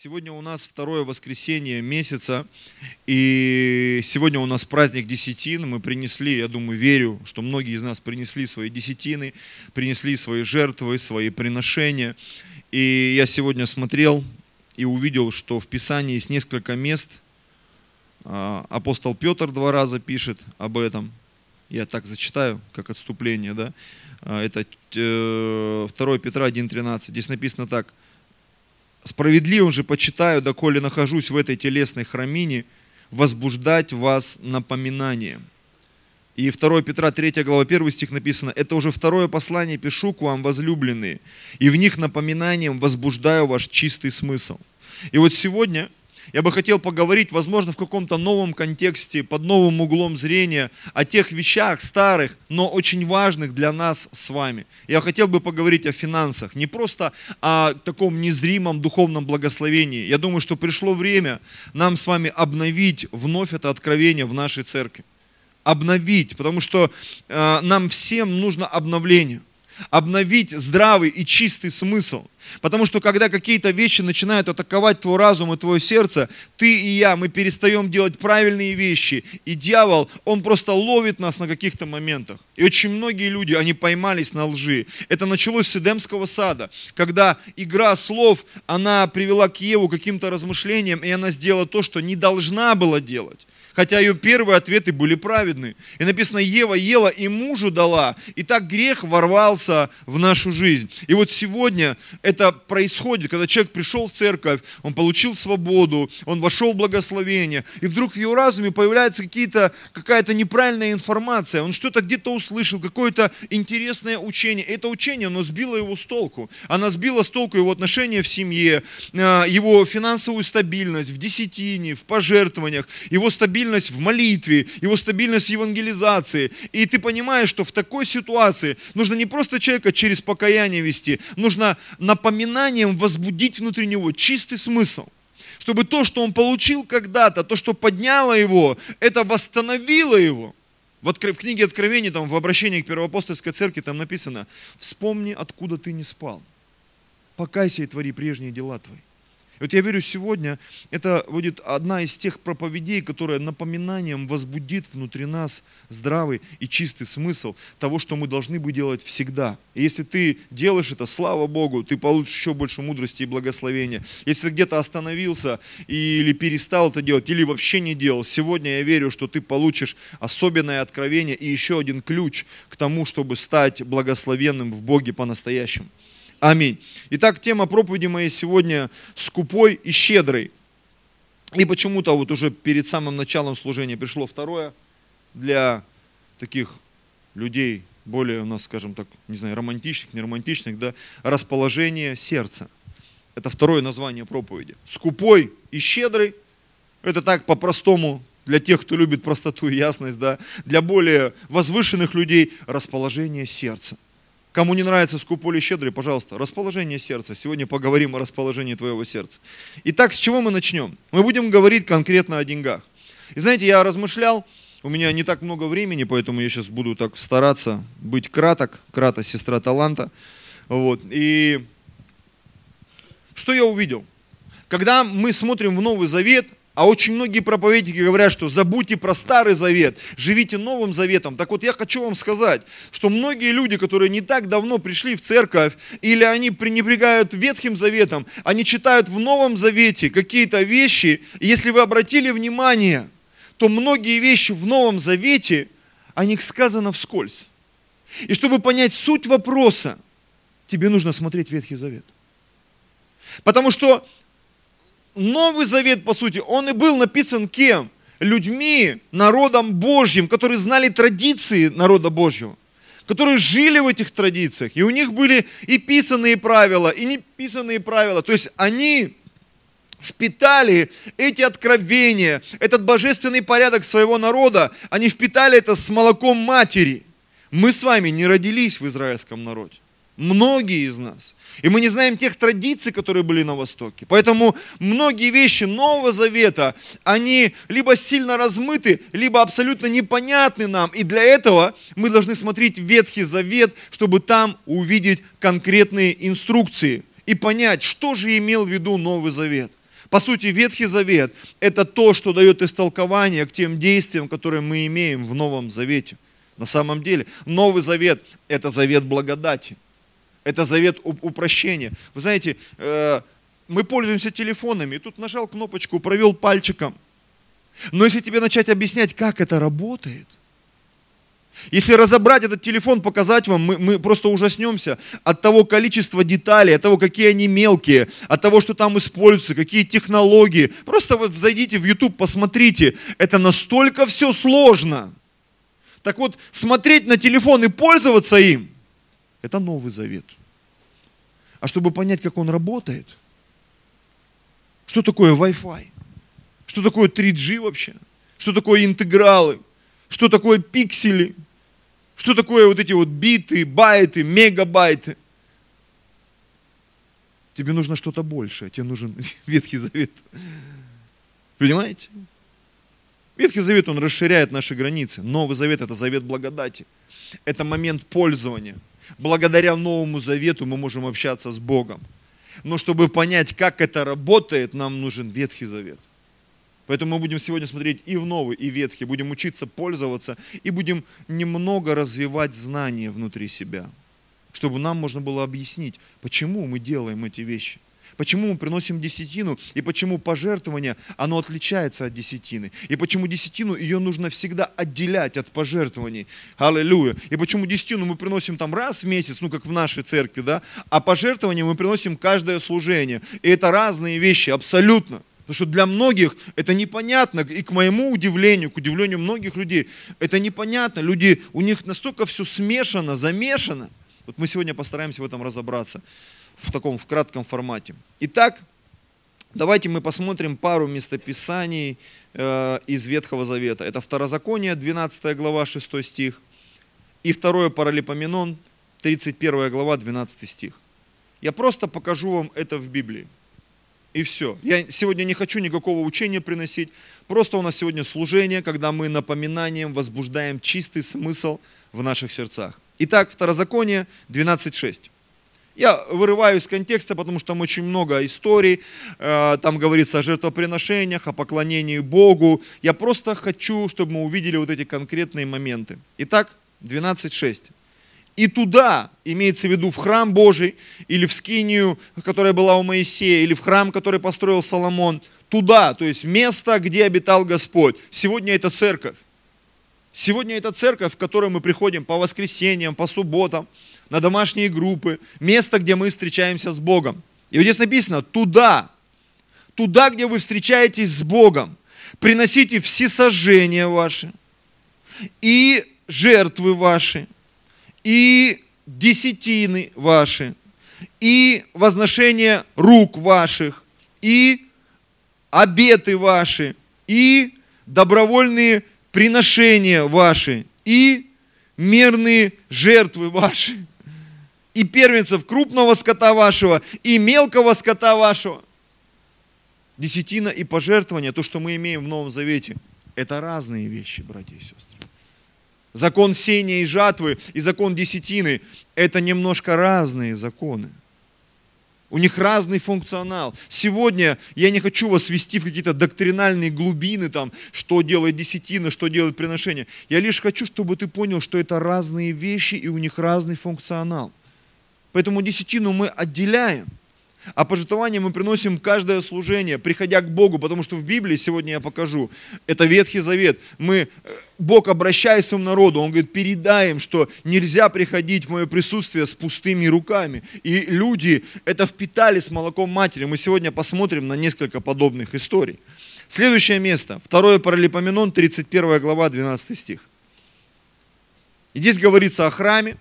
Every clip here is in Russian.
Сегодня у нас второе воскресенье месяца, и сегодня у нас праздник десятин. Мы принесли, я думаю, верю, что многие из нас принесли свои десятины, принесли свои жертвы, свои приношения. И я сегодня смотрел и увидел, что в Писании есть несколько мест. А, апостол Петр два раза пишет об этом. Я так зачитаю, как отступление, да. А, это 2 э, Петра 1.13. Здесь написано так – Справедливым же почитаю, доколе нахожусь в этой телесной храмине, возбуждать вас напоминанием. И 2 Петра 3 глава 1 стих написано, это уже второе послание пишу к вам, возлюбленные, и в них напоминанием возбуждаю ваш чистый смысл. И вот сегодня я бы хотел поговорить, возможно, в каком-то новом контексте, под новым углом зрения, о тех вещах старых, но очень важных для нас с вами. Я хотел бы поговорить о финансах, не просто о таком незримом духовном благословении. Я думаю, что пришло время нам с вами обновить вновь это откровение в нашей церкви. Обновить, потому что э, нам всем нужно обновление обновить здравый и чистый смысл. Потому что когда какие-то вещи начинают атаковать твой разум и твое сердце, ты и я, мы перестаем делать правильные вещи. И дьявол, он просто ловит нас на каких-то моментах. И очень многие люди, они поймались на лжи. Это началось с Эдемского сада, когда игра слов, она привела к Еву каким-то размышлениям, и она сделала то, что не должна была делать хотя ее первые ответы были праведны. И написано, Ева ела и мужу дала, и так грех ворвался в нашу жизнь. И вот сегодня это происходит, когда человек пришел в церковь, он получил свободу, он вошел в благословение, и вдруг в его разуме появляется какие-то, какая-то неправильная информация, он что-то где-то услышал, какое-то интересное учение. И это учение, оно сбило его с толку. Оно сбило с толку его отношения в семье, э, его финансовую стабильность, в десятине, в пожертвованиях, его стабильность стабильность в молитве, его стабильность в евангелизации. И ты понимаешь, что в такой ситуации нужно не просто человека через покаяние вести, нужно напоминанием возбудить внутри него чистый смысл чтобы то, что он получил когда-то, то, что подняло его, это восстановило его. В, откр... в книге Откровений, там, в обращении к Первоапостольской церкви, там написано, вспомни, откуда ты не спал. Покайся и твори прежние дела твои. И вот я верю, сегодня это будет одна из тех проповедей, которая напоминанием возбудит внутри нас здравый и чистый смысл того, что мы должны бы делать всегда. И если ты делаешь это, слава Богу, ты получишь еще больше мудрости и благословения. Если ты где-то остановился или перестал это делать, или вообще не делал, сегодня я верю, что ты получишь особенное откровение и еще один ключ к тому, чтобы стать благословенным в Боге по-настоящему. Аминь. Итак, тема проповеди моей сегодня «Скупой и щедрый». И почему-то вот уже перед самым началом служения пришло второе для таких людей, более у нас, скажем так, не знаю, романтичных, не романтичных, да, расположение сердца. Это второе название проповеди. Скупой и щедрый, это так по-простому для тех, кто любит простоту и ясность, да, для более возвышенных людей расположение сердца. Кому не нравится скупой или щедрый, пожалуйста, расположение сердца. Сегодня поговорим о расположении твоего сердца. Итак, с чего мы начнем? Мы будем говорить конкретно о деньгах. И знаете, я размышлял, у меня не так много времени, поэтому я сейчас буду так стараться быть краток. Крата, сестра таланта. Вот. И что я увидел? Когда мы смотрим в Новый Завет, а очень многие проповедники говорят, что забудьте про Старый Завет, живите Новым Заветом. Так вот, я хочу вам сказать, что многие люди, которые не так давно пришли в церковь, или они пренебрегают Ветхим Заветом, они читают в Новом Завете какие-то вещи, и если вы обратили внимание, то многие вещи в Новом Завете, о них сказано вскользь. И чтобы понять суть вопроса, тебе нужно смотреть Ветхий Завет. Потому что Новый Завет, по сути, он и был написан кем? Людьми, народом Божьим, которые знали традиции народа Божьего, которые жили в этих традициях. И у них были и писанные правила, и неписанные правила. То есть они впитали эти откровения, этот божественный порядок своего народа, они впитали это с молоком матери. Мы с вами не родились в израильском народе. Многие из нас. И мы не знаем тех традиций, которые были на Востоке. Поэтому многие вещи Нового Завета, они либо сильно размыты, либо абсолютно непонятны нам. И для этого мы должны смотреть Ветхий Завет, чтобы там увидеть конкретные инструкции и понять, что же имел в виду Новый Завет. По сути, Ветхий Завет – это то, что дает истолкование к тем действиям, которые мы имеем в Новом Завете. На самом деле, Новый Завет – это завет благодати. Это завет упрощения. Вы знаете, э, мы пользуемся телефонами, и тут нажал кнопочку, провел пальчиком. Но если тебе начать объяснять, как это работает, если разобрать этот телефон, показать вам, мы, мы просто ужаснемся от того количества деталей, от того, какие они мелкие, от того, что там используются, какие технологии. Просто вот зайдите в YouTube, посмотрите. Это настолько все сложно. Так вот, смотреть на телефон и пользоваться им, это Новый Завет. А чтобы понять, как он работает, что такое Wi-Fi, что такое 3G вообще, что такое интегралы, что такое пиксели – что такое вот эти вот биты, байты, мегабайты? Тебе нужно что-то большее, тебе нужен Ветхий Завет. Понимаете? Ветхий Завет, он расширяет наши границы. Новый Завет – это завет благодати. Это момент пользования. Благодаря Новому Завету мы можем общаться с Богом. Но чтобы понять, как это работает, нам нужен Ветхий Завет. Поэтому мы будем сегодня смотреть и в Новый, и в Ветхий, будем учиться пользоваться, и будем немного развивать знания внутри себя, чтобы нам можно было объяснить, почему мы делаем эти вещи. Почему мы приносим десятину и почему пожертвование, оно отличается от десятины. И почему десятину ее нужно всегда отделять от пожертвований. Аллилуйя. И почему десятину мы приносим там раз в месяц, ну как в нашей церкви, да, а пожертвование мы приносим каждое служение. И это разные вещи, абсолютно. Потому что для многих это непонятно, и к моему удивлению, к удивлению многих людей, это непонятно. Люди, у них настолько все смешано, замешано. Вот мы сегодня постараемся в этом разобраться в таком, в кратком формате. Итак, давайте мы посмотрим пару местописаний э, из Ветхого Завета. Это Второзаконие, 12 глава, 6 стих, и второе Паралипоменон, 31 глава, 12 стих. Я просто покажу вам это в Библии. И все. Я сегодня не хочу никакого учения приносить. Просто у нас сегодня служение, когда мы напоминанием возбуждаем чистый смысл в наших сердцах. Итак, Второзаконие 12.6. Я вырываю из контекста, потому что там очень много историй, э, там говорится о жертвоприношениях, о поклонении Богу. Я просто хочу, чтобы мы увидели вот эти конкретные моменты. Итак, 12.6 и туда, имеется в виду в храм Божий, или в скинию, которая была у Моисея, или в храм, который построил Соломон, туда, то есть место, где обитал Господь. Сегодня это церковь. Сегодня это церковь, в которую мы приходим по воскресеньям, по субботам, на домашние группы, место, где мы встречаемся с Богом. И вот здесь написано, туда, туда, где вы встречаетесь с Богом, приносите все сожжения ваши и жертвы ваши – и десятины ваши, и возношение рук ваших, и обеты ваши, и добровольные приношения ваши, и мерные жертвы ваши, и первенцев крупного скота вашего, и мелкого скота вашего. Десятина и пожертвование, то, что мы имеем в Новом Завете, это разные вещи, братья и сестры. Закон сения и жатвы и закон десятины – это немножко разные законы. У них разный функционал. Сегодня я не хочу вас ввести в какие-то доктринальные глубины, там, что делает десятина, что делает приношение. Я лишь хочу, чтобы ты понял, что это разные вещи и у них разный функционал. Поэтому десятину мы отделяем – а пожертвование мы приносим каждое служение, приходя к Богу, потому что в Библии, сегодня я покажу, это Ветхий Завет. Мы, э, Бог, обращаясь к своему народу, Он говорит, передай им, что нельзя приходить в мое присутствие с пустыми руками. И люди это впитали с молоком матери. Мы сегодня посмотрим на несколько подобных историй. Следующее место. Второе Паралипоменон, 31 глава, 12 стих. И здесь говорится о храме,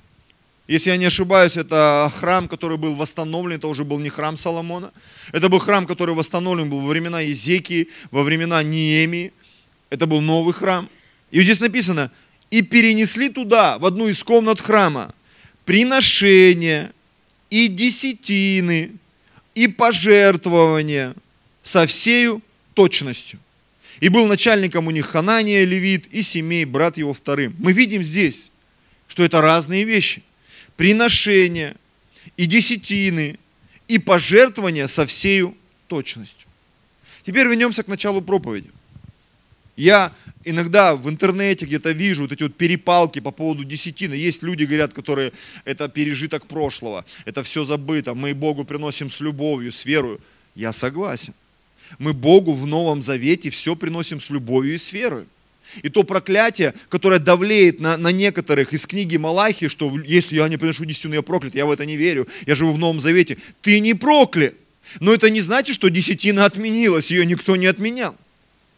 если я не ошибаюсь, это храм, который был восстановлен, это уже был не храм Соломона. Это был храм, который восстановлен был во времена Езекии, во времена Неемии. Это был новый храм. И здесь написано, и перенесли туда, в одну из комнат храма, приношения и десятины, и пожертвования со всею точностью. И был начальником у них Ханания, Левит, и семей, брат его вторым. Мы видим здесь, что это разные вещи приношения и десятины и пожертвования со всею точностью. Теперь вернемся к началу проповеди. Я иногда в интернете где-то вижу вот эти вот перепалки по поводу десятины. Есть люди, говорят, которые это пережиток прошлого, это все забыто, мы Богу приносим с любовью, с верою. Я согласен. Мы Богу в Новом Завете все приносим с любовью и с верой. И то проклятие, которое давлеет на, на некоторых из книги Малахи, что если я не приношу десятину, я проклят, я в это не верю, я живу в Новом Завете. Ты не проклят. Но это не значит, что десятина отменилась, ее никто не отменял.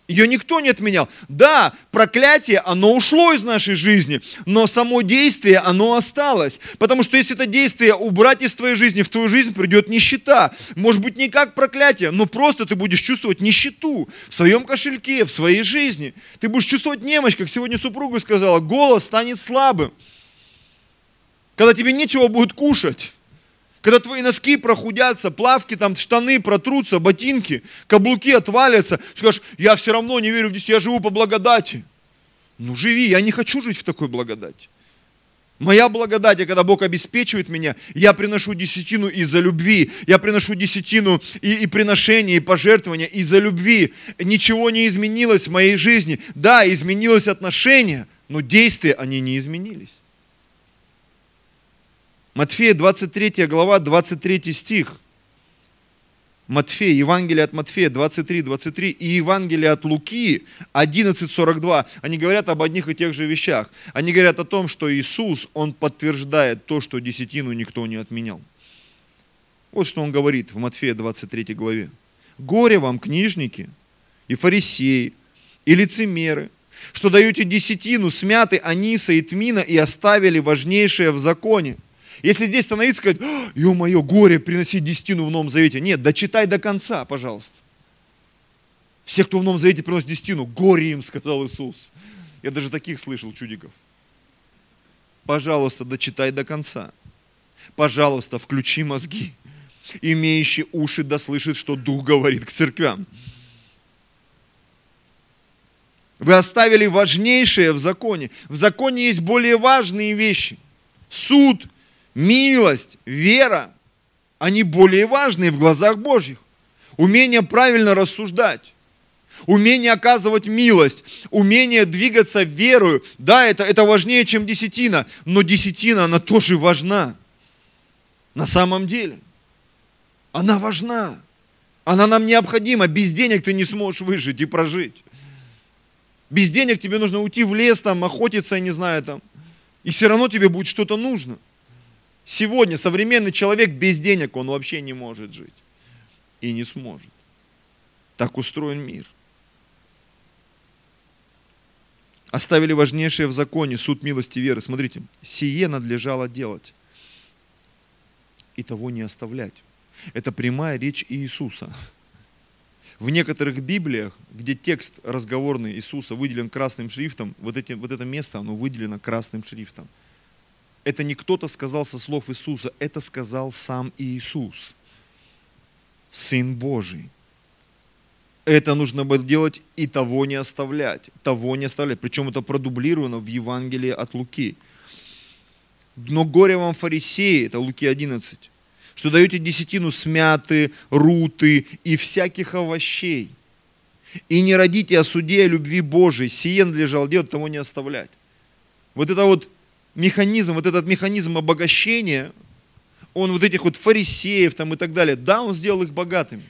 Ее никто не отменял. Да, проклятие, оно ушло из нашей жизни, но само действие, оно осталось. Потому что если это действие убрать из твоей жизни, в твою жизнь придет нищета. Может быть, не как проклятие, но просто ты будешь чувствовать нищету в своем кошельке, в своей жизни. Ты будешь чувствовать немощь, как сегодня супруга сказала, голос станет слабым. Когда тебе нечего будет кушать. Когда твои носки прохудятся, плавки там, штаны протрутся, ботинки, каблуки отвалятся, скажешь, я все равно не верю в десятину, я живу по благодати. Ну живи, я не хочу жить в такой благодати. Моя благодать, когда Бог обеспечивает меня, я приношу десятину из-за любви. Я приношу десятину и, и приношение, и пожертвования из-за любви. Ничего не изменилось в моей жизни. Да, изменилось отношение, но действия, они не изменились. Матфея 23 глава, 23 стих. Матфея, Евангелие от Матфея 23, 23 и Евангелие от Луки 11, 42. Они говорят об одних и тех же вещах. Они говорят о том, что Иисус, Он подтверждает то, что десятину никто не отменял. Вот что Он говорит в Матфея 23 главе. «Горе вам, книжники и фарисеи, и лицемеры, что даете десятину смяты аниса и тмина и оставили важнейшее в законе – если здесь становиться сказать, ё-моё, горе приносить десятину в Новом Завете. Нет, дочитай до конца, пожалуйста. Все, кто в Новом Завете приносит десятину, горе им, сказал Иисус. Я даже таких слышал чудиков. Пожалуйста, дочитай до конца. Пожалуйста, включи мозги. Имеющие уши да слышит, что Дух говорит к церквям. Вы оставили важнейшее в законе. В законе есть более важные вещи. Суд, милость, вера, они более важные в глазах Божьих. Умение правильно рассуждать, умение оказывать милость, умение двигаться верою. Да, это, это важнее, чем десятина, но десятина, она тоже важна. На самом деле. Она важна. Она нам необходима. Без денег ты не сможешь выжить и прожить. Без денег тебе нужно уйти в лес, там, охотиться, я не знаю, там. И все равно тебе будет что-то нужно. Сегодня современный человек без денег, он вообще не может жить. И не сможет. Так устроен мир. Оставили важнейшее в законе, суд милости веры. Смотрите, сие надлежало делать. И того не оставлять. Это прямая речь Иисуса. В некоторых Библиях, где текст разговорный Иисуса выделен красным шрифтом, вот, эти, вот это место, оно выделено красным шрифтом это не кто-то сказал со слов Иисуса, это сказал сам Иисус, Сын Божий. Это нужно было делать и того не оставлять, того не оставлять. Причем это продублировано в Евангелии от Луки. Но горе вам фарисеи, это Луки 11, что даете десятину смяты, руты и всяких овощей. И не родите о суде, о любви Божией, сие надлежало делать, того не оставлять. Вот это вот механизм, вот этот механизм обогащения, он вот этих вот фарисеев там и так далее, да, он сделал их богатыми.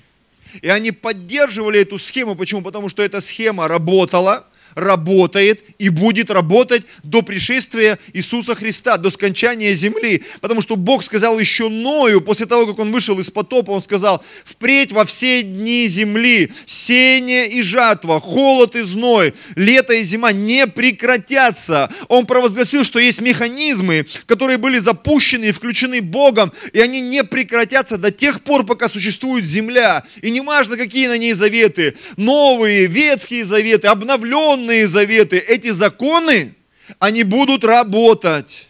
И они поддерживали эту схему. Почему? Потому что эта схема работала – работает и будет работать до пришествия Иисуса Христа, до скончания земли. Потому что Бог сказал еще Ною, после того, как он вышел из потопа, он сказал, впредь во все дни земли сеяние и жатва, холод и зной, лето и зима не прекратятся. Он провозгласил, что есть механизмы, которые были запущены и включены Богом, и они не прекратятся до тех пор, пока существует земля. И не важно, какие на ней заветы, новые, ветхие заветы, обновленные, законные заветы, эти законы, они будут работать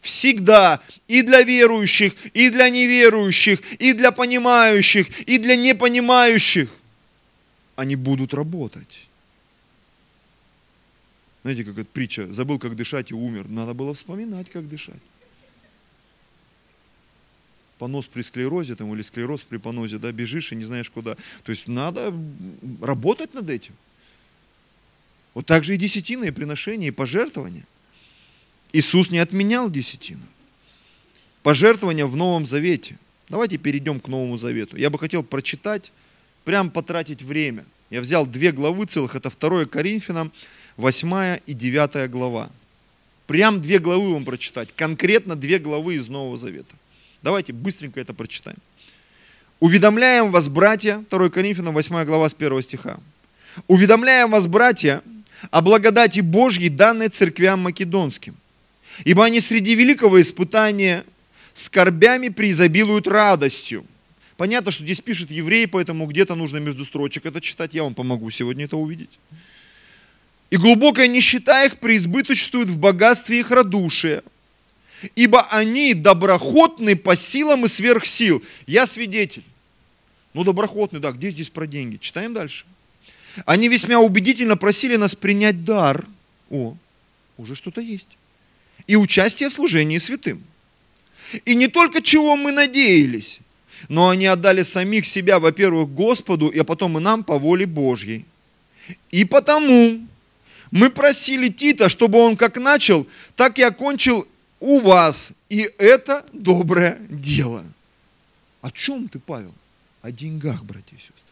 всегда и для верующих, и для неверующих, и для понимающих, и для непонимающих. Они будут работать. Знаете, как эта притча, забыл, как дышать и умер. Надо было вспоминать, как дышать. понос при склерозе там, или склероз при понозе, да, бежишь и не знаешь куда. То есть надо работать над этим. Вот так же и десятина, и приношение, и пожертвование. Иисус не отменял десятину. Пожертвования в Новом Завете. Давайте перейдем к Новому Завету. Я бы хотел прочитать, прям потратить время. Я взял две главы целых, это 2 Коринфянам, 8 и 9 глава. Прям две главы вам прочитать, конкретно две главы из Нового Завета. Давайте быстренько это прочитаем. Уведомляем вас, братья, 2 Коринфянам, 8 глава с 1 стиха. Уведомляем вас, братья, о благодати Божьей, данной церквям македонским. Ибо они среди великого испытания скорбями преизобилуют радостью. Понятно, что здесь пишет еврей, поэтому где-то нужно между строчек это читать. Я вам помогу сегодня это увидеть. И глубокая нищета их преизбыточствует в богатстве их радушия. Ибо они доброхотны по силам и сверх сил. Я свидетель. Ну, доброхотный, да, где здесь про деньги? Читаем дальше. Они весьма убедительно просили нас принять дар. О, уже что-то есть. И участие в служении святым. И не только чего мы надеялись, но они отдали самих себя, во-первых, Господу, а потом и нам по воле Божьей. И потому мы просили Тита, чтобы он как начал, так и окончил у вас. И это доброе дело. О чем ты, Павел? О деньгах, братья и сестры.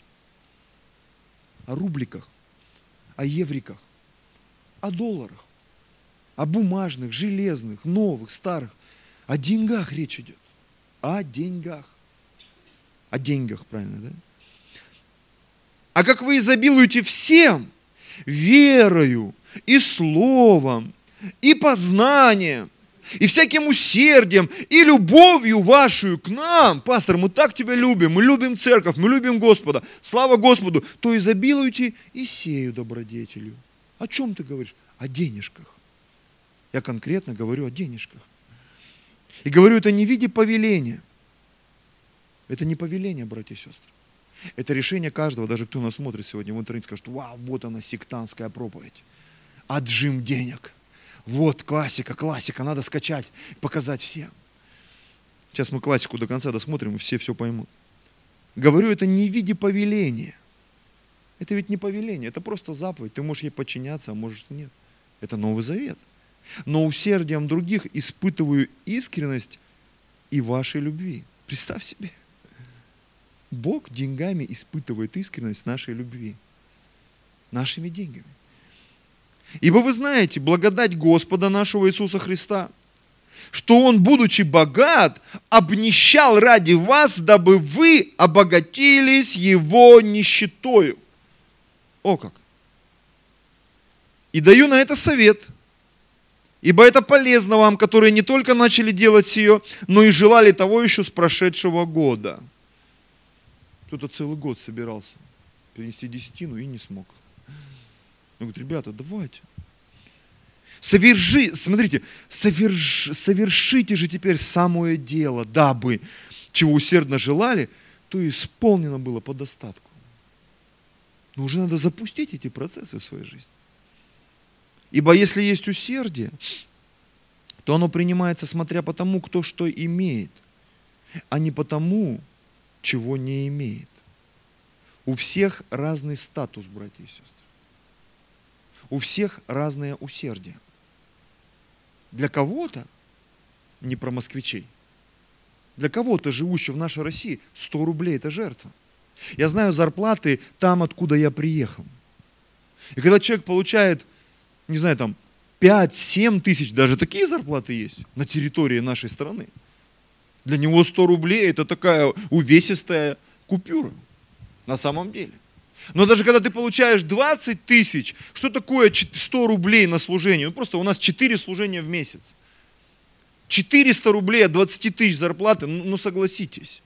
О рубликах, о евриках, о долларах, о бумажных, железных, новых, старых. О деньгах речь идет. О деньгах. О деньгах, правильно, да? А как вы изобилуете всем, верою и словом, и познанием, и всяким усердием, и любовью вашу к нам. Пастор, мы так тебя любим, мы любим церковь, мы любим Господа. Слава Господу. То изобилуйте и сею добродетелью. О чем ты говоришь? О денежках. Я конкретно говорю о денежках. И говорю это не в виде повеления. Это не повеление, братья и сестры. Это решение каждого, даже кто нас смотрит сегодня в интернете, скажет, вау, вот она сектантская проповедь. Отжим денег. Вот классика, классика, надо скачать, показать всем. Сейчас мы классику до конца досмотрим, и все все поймут. Говорю это не в виде повеления. Это ведь не повеление, это просто заповедь. Ты можешь ей подчиняться, а можешь нет. Это Новый Завет. Но усердием других испытываю искренность и вашей любви. Представь себе. Бог деньгами испытывает искренность нашей любви. Нашими деньгами. Ибо вы знаете, благодать Господа нашего Иисуса Христа, что Он, будучи богат, обнищал ради вас, дабы вы обогатились Его нищетою. О как! И даю на это совет, ибо это полезно вам, которые не только начали делать сие, но и желали того еще с прошедшего года – кто-то целый год собирался перенести десятину и не смог. Он говорит, ребята, давайте. Соверши, смотрите, соверш, совершите же теперь самое дело, дабы, чего усердно желали, то исполнено было по достатку. Но уже надо запустить эти процессы в своей жизни. Ибо если есть усердие, то оно принимается смотря по тому, кто что имеет, а не по тому, чего не имеет. У всех разный статус, братья и сестры. У всех разное усердие. Для кого-то, не про москвичей, для кого-то, живущего в нашей России, 100 рублей – это жертва. Я знаю зарплаты там, откуда я приехал. И когда человек получает, не знаю, там 5-7 тысяч, даже такие зарплаты есть на территории нашей страны – для него 100 рублей это такая увесистая купюра на самом деле. Но даже когда ты получаешь 20 тысяч, что такое 100 рублей на служение? Ну просто у нас 4 служения в месяц. 400 рублей от 20 тысяч зарплаты, ну, ну согласитесь.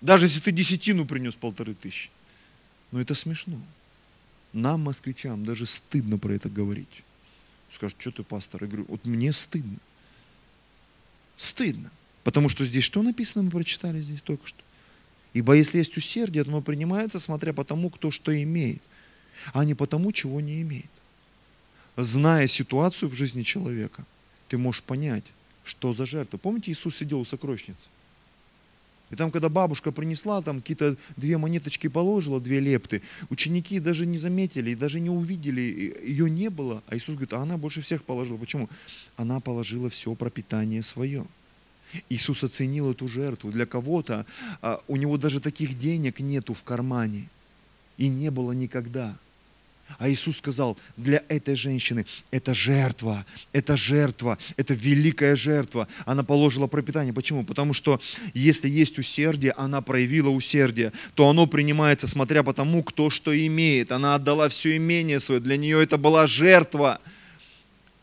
Даже если ты десятину принес полторы тысячи. Но это смешно. Нам, москвичам, даже стыдно про это говорить. Скажут, что ты, пастор? Я говорю, вот мне стыдно. Стыдно. Потому что здесь что написано, мы прочитали здесь только что? Ибо если есть усердие, то оно принимается, смотря по тому, кто что имеет, а не по тому, чего не имеет. Зная ситуацию в жизни человека, ты можешь понять, что за жертва. Помните, Иисус сидел у сокровищницы? И там, когда бабушка принесла, там какие-то две монеточки положила, две лепты, ученики даже не заметили, даже не увидели, ее не было. А Иисус говорит, а она больше всех положила. Почему? Она положила все пропитание свое. Иисус оценил эту жертву. Для кого-то а, у него даже таких денег нету в кармане. И не было никогда. А Иисус сказал, для этой женщины это жертва, это жертва, это великая жертва. Она положила пропитание. Почему? Потому что если есть усердие, она проявила усердие, то оно принимается, смотря по тому, кто что имеет. Она отдала все имение свое. Для нее это была жертва.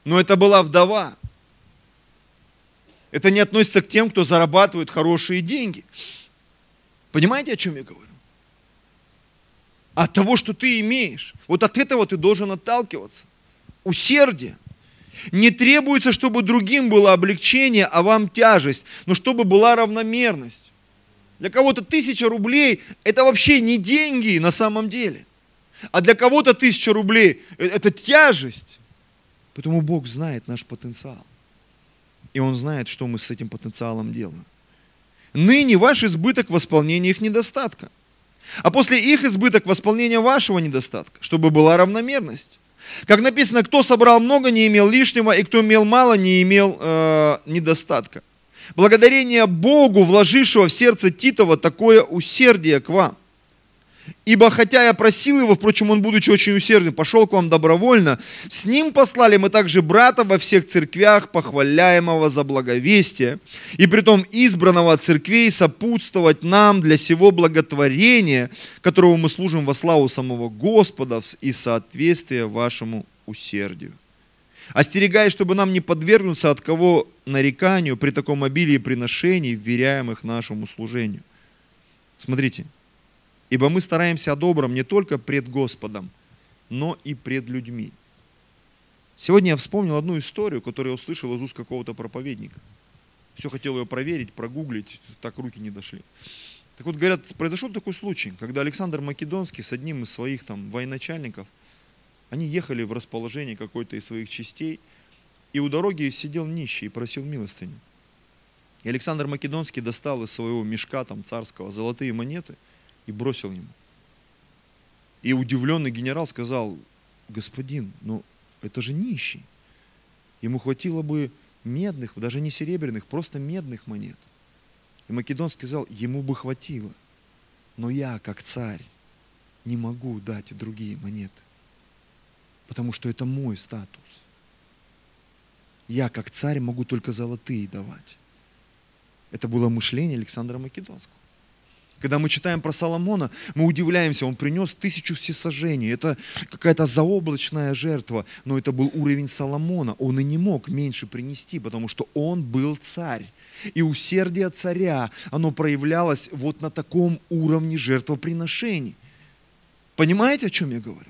Но это была вдова. Это не относится к тем, кто зарабатывает хорошие деньги. Понимаете, о чем я говорю? от того, что ты имеешь. Вот от этого ты должен отталкиваться. Усердие. Не требуется, чтобы другим было облегчение, а вам тяжесть, но чтобы была равномерность. Для кого-то тысяча рублей – это вообще не деньги на самом деле. А для кого-то тысяча рублей – это тяжесть. Поэтому Бог знает наш потенциал. И Он знает, что мы с этим потенциалом делаем. Ныне ваш избыток восполнения их недостатка а после их избыток восполнения вашего недостатка, чтобы была равномерность. Как написано, кто собрал много, не имел лишнего, и кто имел мало, не имел э, недостатка. Благодарение Богу, вложившего в сердце Титова такое усердие к вам – Ибо хотя я просил его, впрочем, он, будучи очень усердным, пошел к вам добровольно, с ним послали мы также брата во всех церквях, похваляемого за благовестие, и притом избранного от церквей сопутствовать нам для сего благотворения, которого мы служим во славу самого Господа и соответствие вашему усердию. Остерегаясь, чтобы нам не подвергнуться от кого нареканию при таком обилии приношений, вверяемых нашему служению. Смотрите, Ибо мы стараемся о добром не только пред Господом, но и пред людьми. Сегодня я вспомнил одну историю, которую я услышал из уст какого-то проповедника. Все хотел ее проверить, прогуглить, так руки не дошли. Так вот, говорят, произошел такой случай, когда Александр Македонский с одним из своих там военачальников, они ехали в расположение какой-то из своих частей, и у дороги сидел нищий и просил милостыню. И Александр Македонский достал из своего мешка там царского золотые монеты – и бросил ему. И удивленный генерал сказал, господин, ну это же нищий. Ему хватило бы медных, даже не серебряных, просто медных монет. И Македон сказал, ему бы хватило. Но я, как царь, не могу дать другие монеты. Потому что это мой статус. Я, как царь, могу только золотые давать. Это было мышление Александра Македонского. Когда мы читаем про Соломона, мы удивляемся, он принес тысячу всесожжений. Это какая-то заоблачная жертва, но это был уровень Соломона. Он и не мог меньше принести, потому что он был царь. И усердие царя, оно проявлялось вот на таком уровне жертвоприношений. Понимаете, о чем я говорю?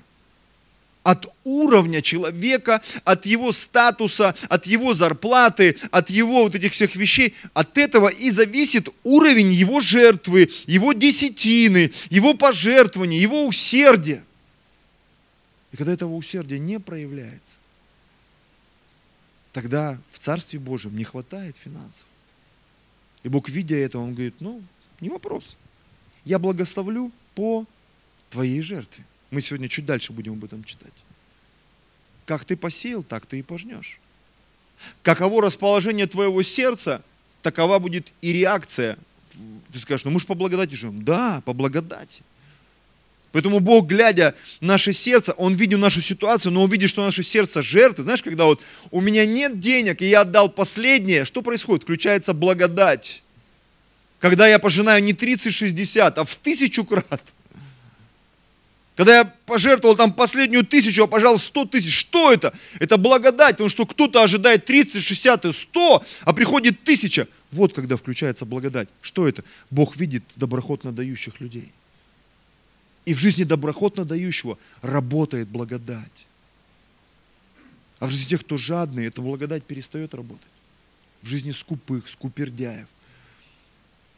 От уровня человека, от его статуса, от его зарплаты, от его вот этих всех вещей. От этого и зависит уровень его жертвы, его десятины, его пожертвования, его усердия. И когда этого усердия не проявляется, тогда в Царстве Божьем не хватает финансов. И Бог, видя это, Он говорит, ну, не вопрос. Я благословлю по твоей жертве. Мы сегодня чуть дальше будем об этом читать. Как ты посеял, так ты и пожнешь. Каково расположение твоего сердца, такова будет и реакция. Ты скажешь, ну мы же по благодати живем. Да, по благодати. Поэтому Бог, глядя наше сердце, Он видит нашу ситуацию, но Он видит, что наше сердце жертвы. Знаешь, когда вот у меня нет денег, и я отдал последнее, что происходит? Включается благодать. Когда я пожинаю не 30-60, а в тысячу крат – когда я пожертвовал там последнюю тысячу, а пожал 100 тысяч, что это? Это благодать, потому что кто-то ожидает 30, 60 и 100, а приходит тысяча. Вот когда включается благодать. Что это? Бог видит доброхотно дающих людей. И в жизни доброхотно дающего работает благодать. А в жизни тех, кто жадный, эта благодать перестает работать. В жизни скупых, скупердяев,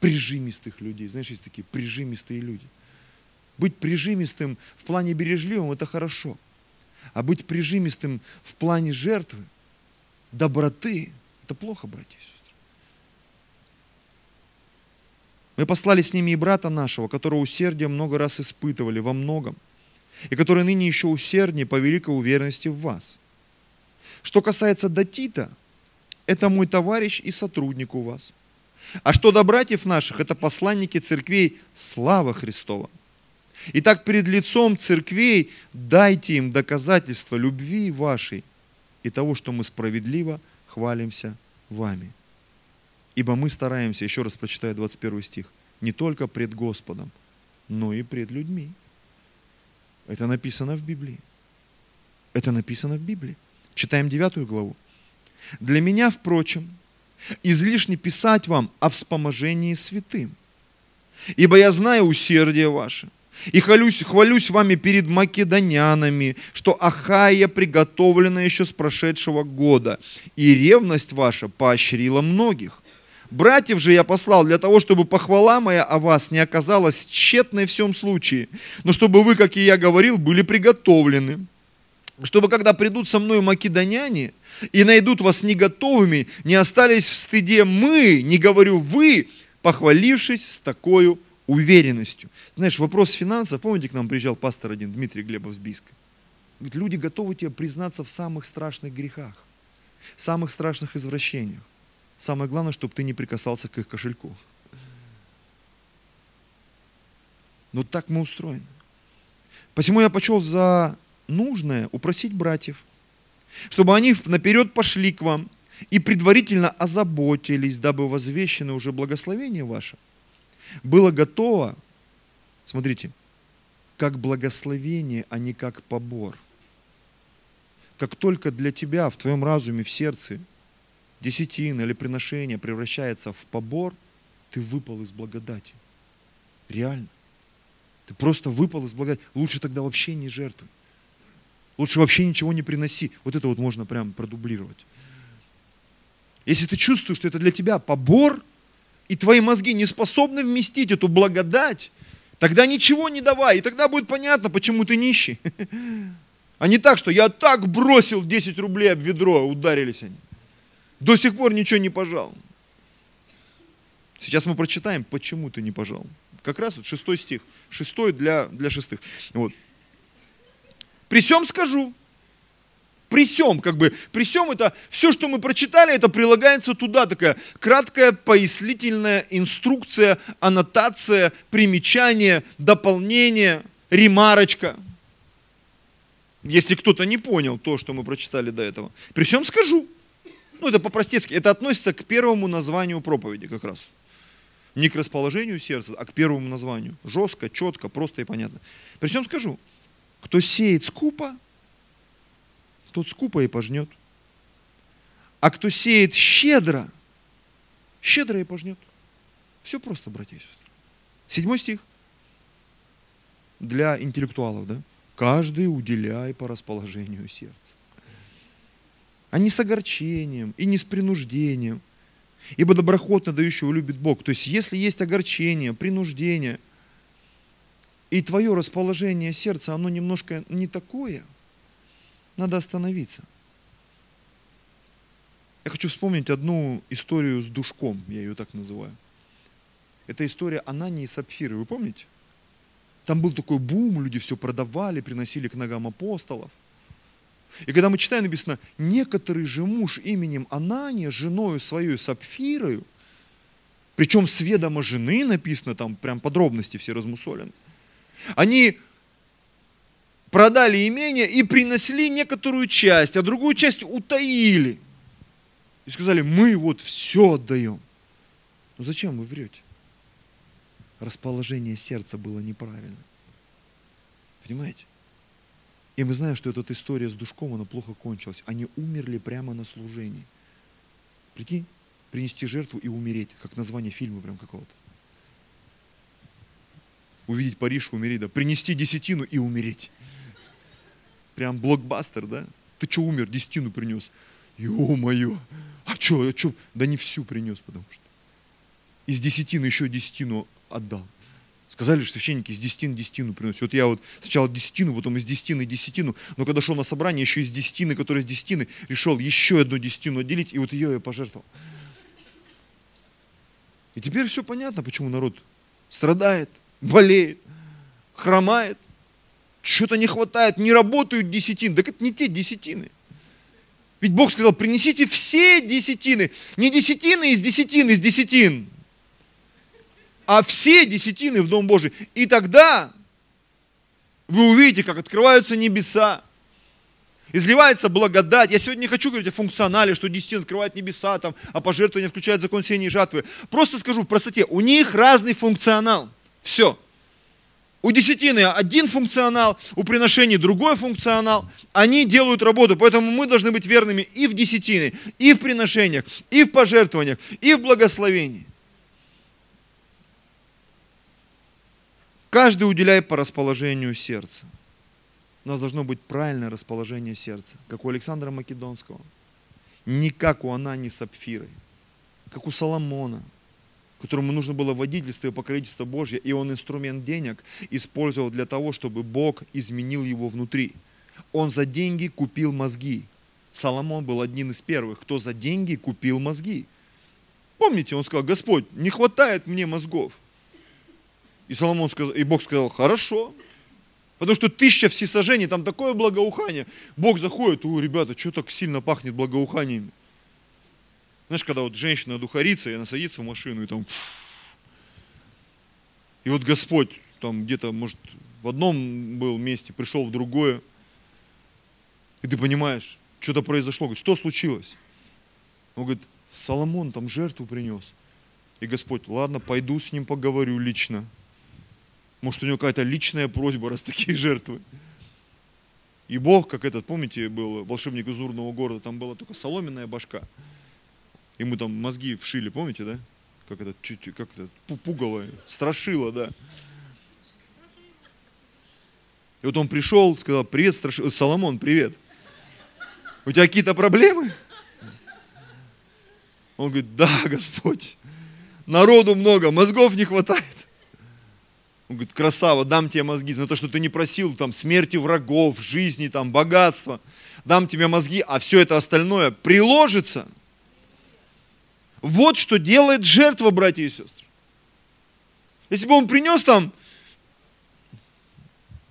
прижимистых людей. Знаешь, есть такие прижимистые люди – быть прижимистым в плане бережливым – это хорошо. А быть прижимистым в плане жертвы, доброты – это плохо, братья и сестры. Мы послали с ними и брата нашего, которого усердие много раз испытывали во многом, и который ныне еще усерднее по великой уверенности в вас. Что касается Датита, это мой товарищ и сотрудник у вас. А что до братьев наших, это посланники церквей слава Христова. Итак, перед лицом церквей дайте им доказательства любви вашей и того, что мы справедливо хвалимся вами. Ибо мы стараемся, еще раз прочитаю 21 стих, не только пред Господом, но и пред людьми. Это написано в Библии. Это написано в Библии. Читаем 9 главу. Для меня, впрочем, излишне писать вам о вспоможении святым, ибо я знаю усердие ваше, и хвалюсь, хвалюсь вами перед македонянами, что Ахая приготовлена еще с прошедшего года, и ревность ваша поощрила многих. Братьев же я послал для того, чтобы похвала моя о вас не оказалась тщетной в всем случае, но чтобы вы, как и я говорил, были приготовлены, чтобы когда придут со мной македоняне и найдут вас не готовыми, не остались в стыде мы, не говорю вы, похвалившись с такой уверенностью. Знаешь, вопрос финансов, помните, к нам приезжал пастор один, Дмитрий Глебов с Бийска? Говорит, люди готовы тебе признаться в самых страшных грехах, самых страшных извращениях. Самое главное, чтобы ты не прикасался к их кошельку. Но так мы устроены. Посему я почел за нужное упросить братьев, чтобы они наперед пошли к вам и предварительно озаботились, дабы возвещено уже благословение ваше было готово, смотрите, как благословение, а не как побор. Как только для тебя в твоем разуме, в сердце десятина или приношение превращается в побор, ты выпал из благодати. Реально. Ты просто выпал из благодати. Лучше тогда вообще не жертвуй. Лучше вообще ничего не приноси. Вот это вот можно прям продублировать. Если ты чувствуешь, что это для тебя побор, и твои мозги не способны вместить эту благодать, тогда ничего не давай, и тогда будет понятно, почему ты нищий. А не так, что я так бросил 10 рублей об ведро, ударились они. До сих пор ничего не пожал. Сейчас мы прочитаем, почему ты не пожал. Как раз вот шестой стих. Шестой для, для шестых. Вот. При всем скажу. При всем, как бы, при всем это, все, что мы прочитали, это прилагается туда, такая краткая пояснительная инструкция, аннотация, примечание, дополнение, ремарочка. Если кто-то не понял то, что мы прочитали до этого. При всем скажу. Ну, это по-простецки. Это относится к первому названию проповеди как раз. Не к расположению сердца, а к первому названию. Жестко, четко, просто и понятно. При всем скажу, кто сеет скупо, тот скупо и пожнет. А кто сеет щедро, щедро и пожнет. Все просто, братья и сестры. Седьмой стих. Для интеллектуалов, да? Каждый уделяй по расположению сердца а не с огорчением и не с принуждением. Ибо доброхотно дающего любит Бог. То есть, если есть огорчение, принуждение, и твое расположение сердца, оно немножко не такое, надо остановиться. Я хочу вспомнить одну историю с душком, я ее так называю. Это история Анании и Сапфиры, вы помните? Там был такой бум, люди все продавали, приносили к ногам апостолов. И когда мы читаем, написано, некоторый же муж именем Анания, женою своей Сапфирою, причем с ведома жены написано, там прям подробности все размусолены, они продали имение и принесли некоторую часть, а другую часть утаили. И сказали, мы вот все отдаем. Ну зачем вы врете? Расположение сердца было неправильно. Понимаете? И мы знаем, что эта история с Душком, она плохо кончилась. Они умерли прямо на служении. Прикинь, принести жертву и умереть, как название фильма прям какого-то. Увидеть Париж, умереть, да. Принести десятину и умереть. Прям блокбастер, да? Ты что умер, десятину принес? Ё-моё! А что, а что? Да не всю принес, потому что. Из десятины еще десятину отдал. Сказали, что священники из десятины десятину приносят. Вот я вот сначала десятину, потом из десятины десятину, но когда шел на собрание, еще из десятины, которая из десятины, решил еще одну десятину отделить, и вот ее я пожертвовал. И теперь все понятно, почему народ страдает, болеет, хромает, что-то не хватает, не работают десятины. Так это не те десятины. Ведь Бог сказал, принесите все десятины. Не десятины из десятин, из десятин, а все десятины в Дом Божий. И тогда вы увидите, как открываются небеса, изливается благодать. Я сегодня не хочу говорить о функционале, что десятин открывает небеса, там, а пожертвования включают закон сеяния и жатвы. Просто скажу в простоте, у них разный функционал. Все. У десятины один функционал, у приношений другой функционал. Они делают работу, поэтому мы должны быть верными и в десятины, и в приношениях, и в пожертвованиях, и в благословении. Каждый уделяет по расположению сердца. У нас должно быть правильное расположение сердца, как у Александра Македонского. Не как у Анани Сапфиры, как у Соломона – которому нужно было водительство и покровительство Божье, и он инструмент денег использовал для того, чтобы Бог изменил его внутри. Он за деньги купил мозги. Соломон был одним из первых, кто за деньги купил мозги. Помните, он сказал, Господь, не хватает мне мозгов. И Соломон сказал, и Бог сказал, хорошо. Потому что тысяча всесожжений, там такое благоухание. Бог заходит, о, ребята, что так сильно пахнет благоуханиями? Знаешь, когда вот женщина духарится, и она садится в машину, и там... И вот Господь там где-то, может, в одном был месте, пришел в другое. И ты понимаешь, что-то произошло. Говорит, что случилось? Он говорит, Соломон там жертву принес. И Господь, ладно, пойду с ним поговорю лично. Может, у него какая-то личная просьба, раз такие жертвы. И Бог, как этот, помните, был волшебник из Урного города, там была только соломенная башка. Ему там мозги вшили, помните, да? Как это, чуть, как это, пугало, страшило, да. И вот он пришел, сказал, привет, страшило, Соломон, привет. У тебя какие-то проблемы? Он говорит, да, Господь, народу много, мозгов не хватает. Он говорит, красава, дам тебе мозги за то, что ты не просил там смерти врагов, жизни, там, богатства. Дам тебе мозги, а все это остальное приложится – вот что делает жертва, братья и сестры. Если бы он принес там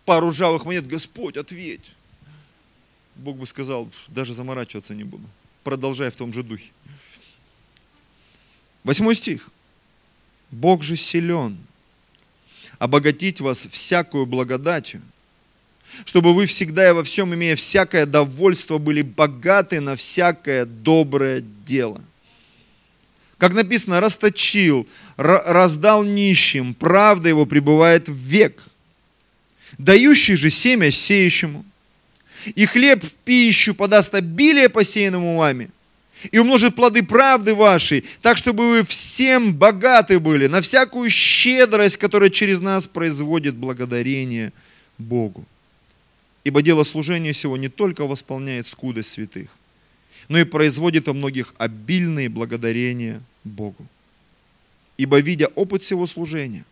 пару ржавых монет, Господь, ответь. Бог бы сказал, даже заморачиваться не буду. Продолжай в том же духе. Восьмой стих. Бог же силен обогатить вас всякую благодатью, чтобы вы всегда и во всем, имея всякое довольство, были богаты на всякое доброе дело. Как написано, расточил, раздал нищим, правда его пребывает в век. Дающий же семя сеющему. И хлеб в пищу подаст обилие посеянному вами. И умножит плоды правды вашей, так, чтобы вы всем богаты были, на всякую щедрость, которая через нас производит благодарение Богу. Ибо дело служения сего не только восполняет скудость святых, но и производит во многих обильные благодарения Богу. Ибо, видя опыт всего служения,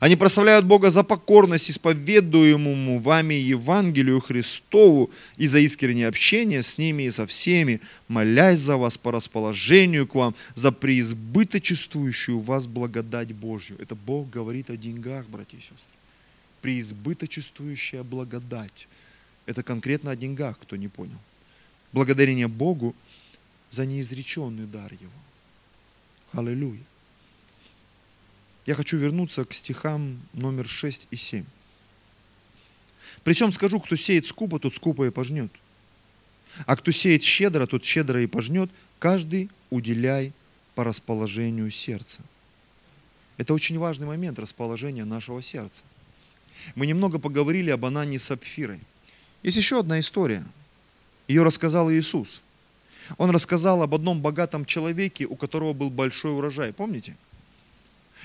они прославляют Бога за покорность исповедуемому вами Евангелию Христову и за искреннее общение с ними и со всеми, молясь за вас по расположению к вам, за преизбыточествующую вас благодать Божью. Это Бог говорит о деньгах, братья и сестры. Преизбыточествующая благодать. Это конкретно о деньгах, кто не понял. Благодарение Богу за неизреченный дар Его. Аллилуйя. Я хочу вернуться к стихам номер 6 и 7. При всем скажу, кто сеет скупо, тот скупо и пожнет. А кто сеет щедро, тот щедро и пожнет. Каждый уделяй по расположению сердца. Это очень важный момент расположения нашего сердца. Мы немного поговорили об Анане с Сапфирой. Есть еще одна история. Ее рассказал Иисус – он рассказал об одном богатом человеке, у которого был большой урожай. Помните?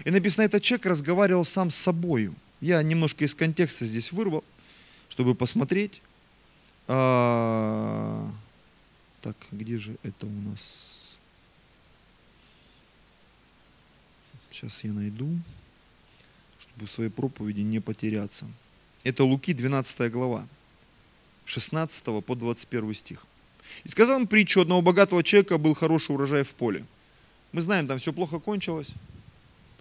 И написано, этот человек разговаривал сам с собою. Я немножко из контекста здесь вырвал, чтобы посмотреть. А... Так, где же это у нас? Сейчас я найду, чтобы в своей проповеди не потеряться. Это Луки 12 глава, 16 по 21 стих. И сказал им притчу, одного богатого человека был хороший урожай в поле. Мы знаем, там все плохо кончилось,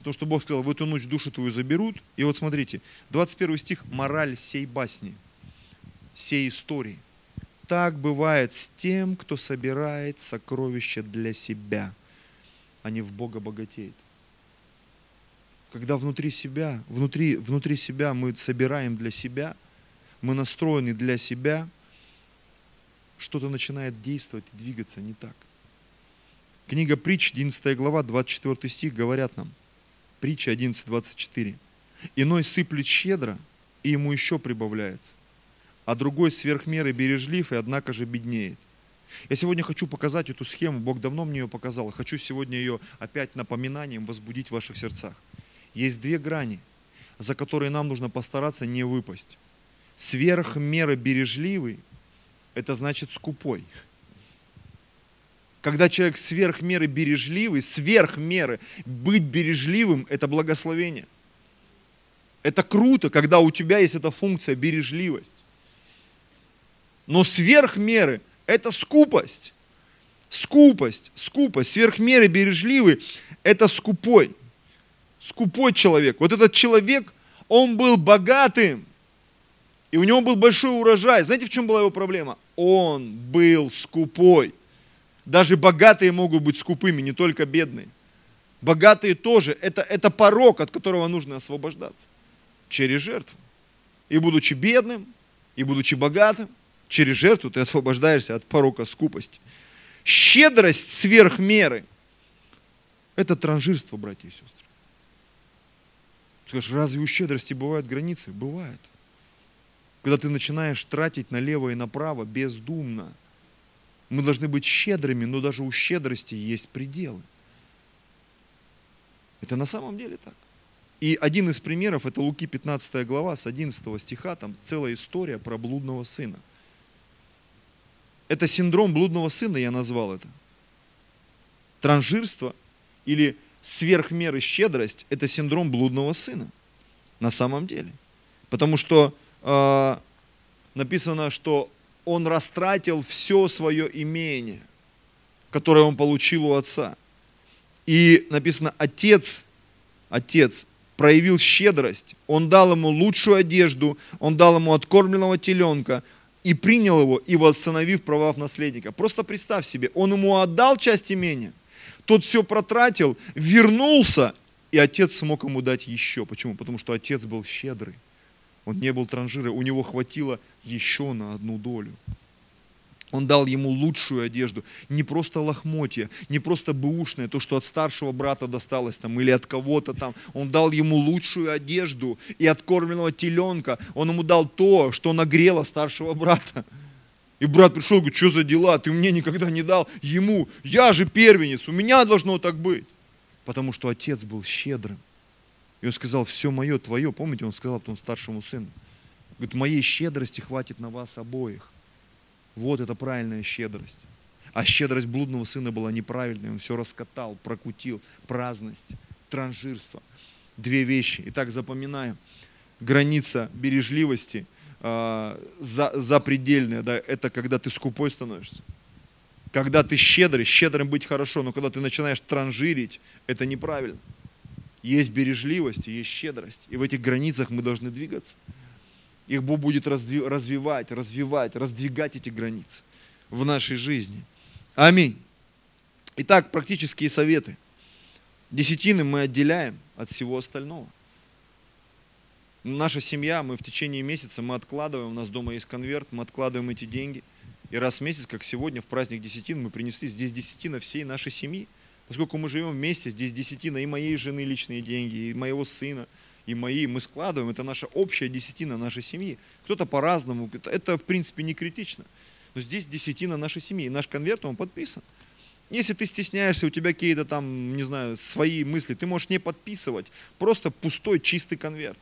Потому что Бог сказал, в эту ночь душу твою заберут. И вот смотрите, 21 стих, мораль сей басни, сей истории. Так бывает с тем, кто собирает сокровища для себя, а не в Бога богатеет. Когда внутри себя, внутри, внутри себя мы собираем для себя, мы настроены для себя, что-то начинает действовать и двигаться не так. Книга Притч, 11 глава, 24 стих говорят нам. Притча 11, 24. «Иной сыплет щедро, и ему еще прибавляется, а другой сверх меры бережлив, и однако же беднеет». Я сегодня хочу показать эту схему, Бог давно мне ее показал, хочу сегодня ее опять напоминанием возбудить в ваших сердцах. Есть две грани, за которые нам нужно постараться не выпасть. Сверх меры бережливый – это значит скупой – когда человек сверх меры бережливый, сверх меры быть бережливым – это благословение. Это круто, когда у тебя есть эта функция бережливость. Но сверх меры – это скупость. Скупость, скупость. Сверх меры бережливый – это скупой. Скупой человек. Вот этот человек, он был богатым, и у него был большой урожай. Знаете, в чем была его проблема? Он был скупой. Даже богатые могут быть скупыми, не только бедные. Богатые тоже. Это, это порог, от которого нужно освобождаться. Через жертву. И будучи бедным, и будучи богатым, через жертву ты освобождаешься от порока скупости. Щедрость сверх меры – это транжирство, братья и сестры. Скажешь, разве у щедрости бывают границы? Бывают. Когда ты начинаешь тратить налево и направо бездумно – мы должны быть щедрыми, но даже у щедрости есть пределы. Это на самом деле так. И один из примеров, это Луки 15 глава, с 11 стиха, там целая история про блудного сына. Это синдром блудного сына, я назвал это. Транжирство или сверхмеры щедрость – это синдром блудного сына. На самом деле. Потому что э, написано, что он растратил все свое имение, которое он получил у отца. И написано, отец, отец проявил щедрость, он дал ему лучшую одежду, он дал ему откормленного теленка и принял его, и восстановив права наследника. Просто представь себе, он ему отдал часть имения, тот все протратил, вернулся, и отец смог ему дать еще. Почему? Потому что отец был щедрый. Он не был транжиром, у него хватило еще на одну долю. Он дал ему лучшую одежду, не просто лохмотья, не просто бэушное, то, что от старшего брата досталось там или от кого-то там. Он дал ему лучшую одежду и откормленного теленка. Он ему дал то, что нагрело старшего брата. И брат пришел, говорит, что за дела, ты мне никогда не дал ему, я же первенец, у меня должно так быть. Потому что отец был щедрым. И он сказал, все мое, твое. Помните, он сказал потом старшему сыну. Говорит, моей щедрости хватит на вас обоих. Вот это правильная щедрость. А щедрость блудного сына была неправильной. Он все раскатал, прокутил. Праздность, транжирство. Две вещи. Итак, запоминаем. Граница бережливости э, за, запредельная. Да, это когда ты скупой становишься. Когда ты щедрый, щедрым быть хорошо, но когда ты начинаешь транжирить, это неправильно. Есть бережливость, есть щедрость. И в этих границах мы должны двигаться. Их Бог будет развивать, развивать, раздвигать эти границы в нашей жизни. Аминь. Итак, практические советы. Десятины мы отделяем от всего остального. Наша семья, мы в течение месяца, мы откладываем, у нас дома есть конверт, мы откладываем эти деньги. И раз в месяц, как сегодня, в праздник десятин, мы принесли здесь десятина всей нашей семьи. Поскольку мы живем вместе, здесь десятина и моей жены личные деньги, и моего сына – и мои, мы складываем, это наша общая десятина нашей семьи. Кто-то по-разному, это в принципе не критично. Но здесь десятина нашей семьи, и наш конверт, он подписан. Если ты стесняешься, у тебя какие-то там, не знаю, свои мысли, ты можешь не подписывать, просто пустой чистый конверт.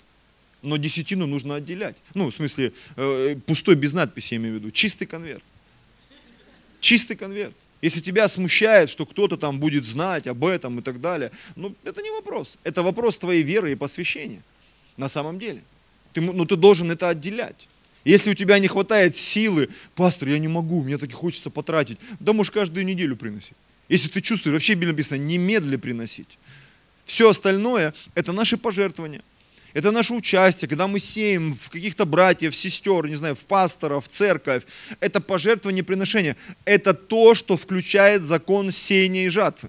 Но десятину нужно отделять. Ну, в смысле, э, пустой без надписи, я имею в виду, чистый конверт. Чистый конверт. Если тебя смущает, что кто-то там будет знать об этом и так далее, ну, это не вопрос. Это вопрос твоей веры и посвящения. На самом деле. Ты, ну, ты должен это отделять. Если у тебя не хватает силы, пастор, я не могу, мне таки хочется потратить, да можешь каждую неделю приносить. Если ты чувствуешь, вообще в Библии написано, немедля приносить. Все остальное – это наши пожертвования. Это наше участие, когда мы сеем в каких-то братьев, сестер, не знаю, в пасторов, в церковь. Это пожертвование, приношение. Это то, что включает закон сеяния и жатвы.